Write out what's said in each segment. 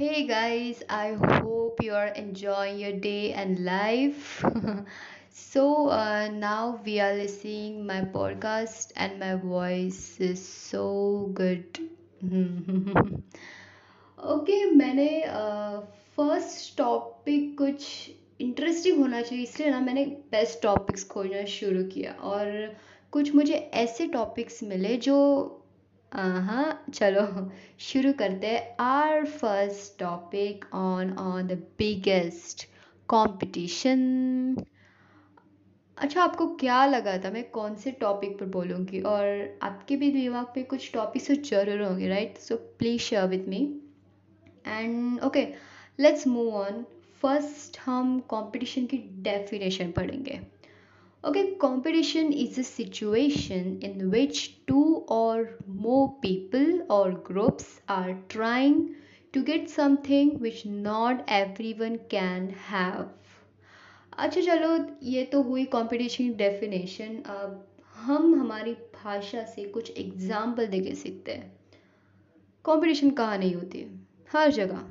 Hey guys, I hope you are enjoying your day and life. so uh, now we are listening my podcast and my voice is so good. Okay मैंने first topic कुछ interesting होना चाहिए इसलिए ना मैंने best topics खोजना शुरू किया और कुछ मुझे ऐसे टॉपिक्स मिले जो हाँ चलो, शुरू करते हैं। Our first topic on on the biggest competition अच्छा आपको क्या लगा था? मैं कौन से टॉपिक पर बोलूँगी? और आपके भी दिमाग पे कुछ टॉपिक्स तो ज़रूर होंगे right so please share with me and okay let's move on first हम कंपटीशन की डेफिनेशन पढ़ेंगे। Okay competition is a situation in which two or more people or groups are trying to get something which not every one can have अच्छा चलो, ये तो हुई competition definition अब हम हमारी भाषा से कुछ एग्ज़ाम्पल दे के सीखते हैं। कंपटीशन कहाँ नहीं होती है? हर जगह।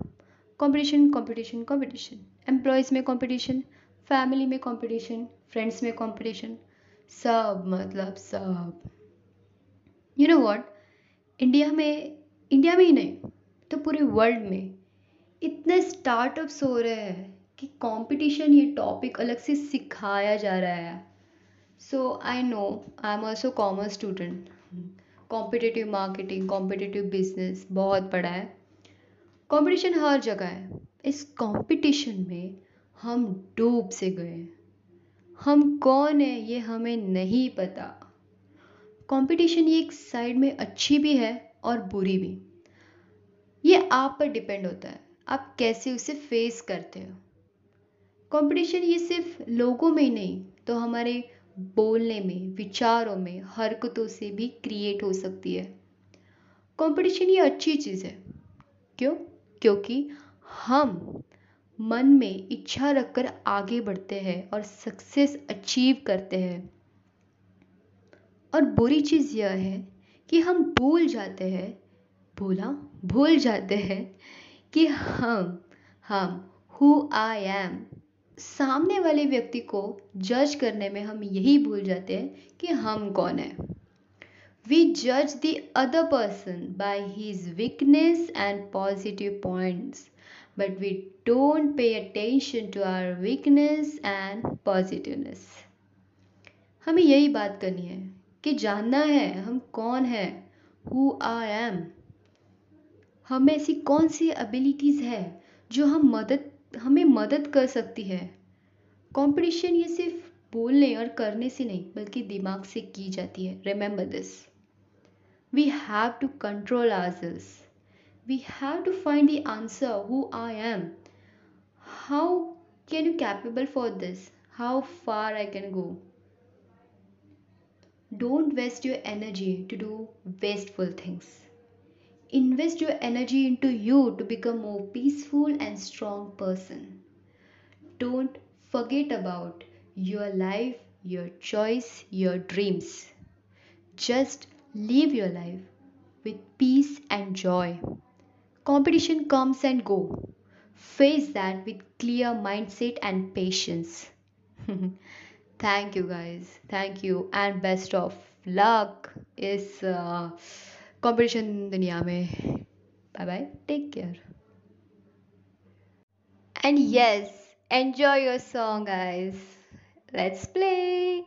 कंपटीशन कंपटीशन कंपटीशन एम्प्लॉयज़ में कंपटीशन फैमिली में कंपटीशन फ्रेंड्स में कंपटीशन सब मतलब सब यू नो व्हाट इंडिया में इंडिया में ही नहीं तो पूरे वर्ल्ड में इतने स्टार्टअप्स हो रहे हैं कि कंपटीशन ये टॉपिक अलग से सिखाया जा रहा है। So I know I am also commerce student competitive marketing competitive business बहुत पढ़ा है। कंपटीशन हर जगह है। इस कंपटीशन में हम डूब से गए हम कौन है ये हमें नहीं पता। कंपटीशन ये एक साइड में अच्छी भी है और बुरी भी। ये आप पर डिपेंड होता है, आप कैसे उसे फेस करते हो। कंपटीशन ये सिर्फ़ लोगों में ही नहीं तो हमारे बोलने में, विचारों में, हरकतों से भी क्रिएट हो सकती है। कंपटीशन ये अच्छी चीज़ है। क्यों? क्योंकि हम मन में इच्छा रखकर आगे बढ़ते हैं और सक्सेस अचीव करते हैं। और बुरी चीज़ यह है कि हम भूल जाते हैं भूला भूल जाते हैं कि हम हम हु आई एम सामने वाले व्यक्ति को जज करने में हम यही भूल जाते हैं कि हम कौन है। वी जज the other person by his weakness and positive points, but we don't pay attention to our weakness and positiveness. हमें यही बात करनी है कि जानना है हम कौन है हु आई एम हमें ऐसी कौन सी एबिलिटीज़ है जो हम मदद, हमें मदद कर सकती है कंपटीशन ये सिर्फ़ बोलने और करने से नहीं, बल्कि दिमाग से की जाती है remember this we have to control ourselves. We have to find the answer who I am. How can you capable for this? How far I can go? Don't waste your energy to do wasteful things. Invest your energy into you to become more peaceful and strong person. Don't forget about your life, your choice, your dreams. Just Live your life with peace and joy. Competition comes and go. Face that with clear mindset and patience. Thank you guys. Thank you and best of luck is uh, competition duniya mein. Bye bye. Take care. And yes, enjoy your song guys. Let's play.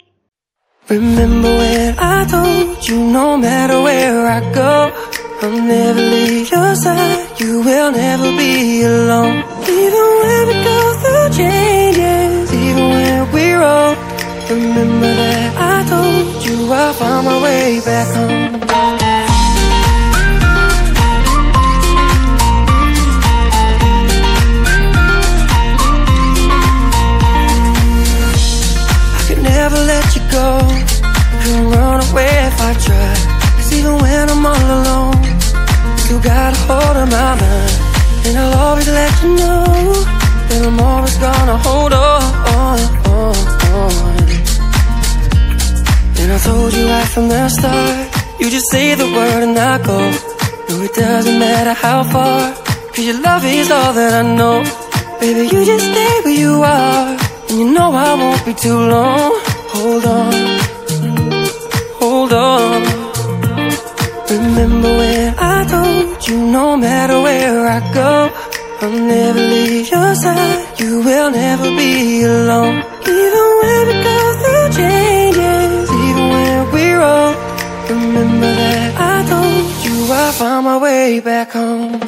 Remember when I told you no matter where I go I'll never leave your side, you will never be alone. Even when we go through changes, even when we're old Remember that I told you I'll find my way back home hold of my mind. And I'll always let you know That I'm always gonna hold on, on, on, on. And I told you right from the start You just say the word and I go. No, it doesn't matter how far Cause your love is all that I know. Baby, you just stay where you are And you know I won't be too long. Hold on I go I'll never leave your side. You will never be alone. Even when we go through changes Even when we're wrong Remember that I told you I found my way back home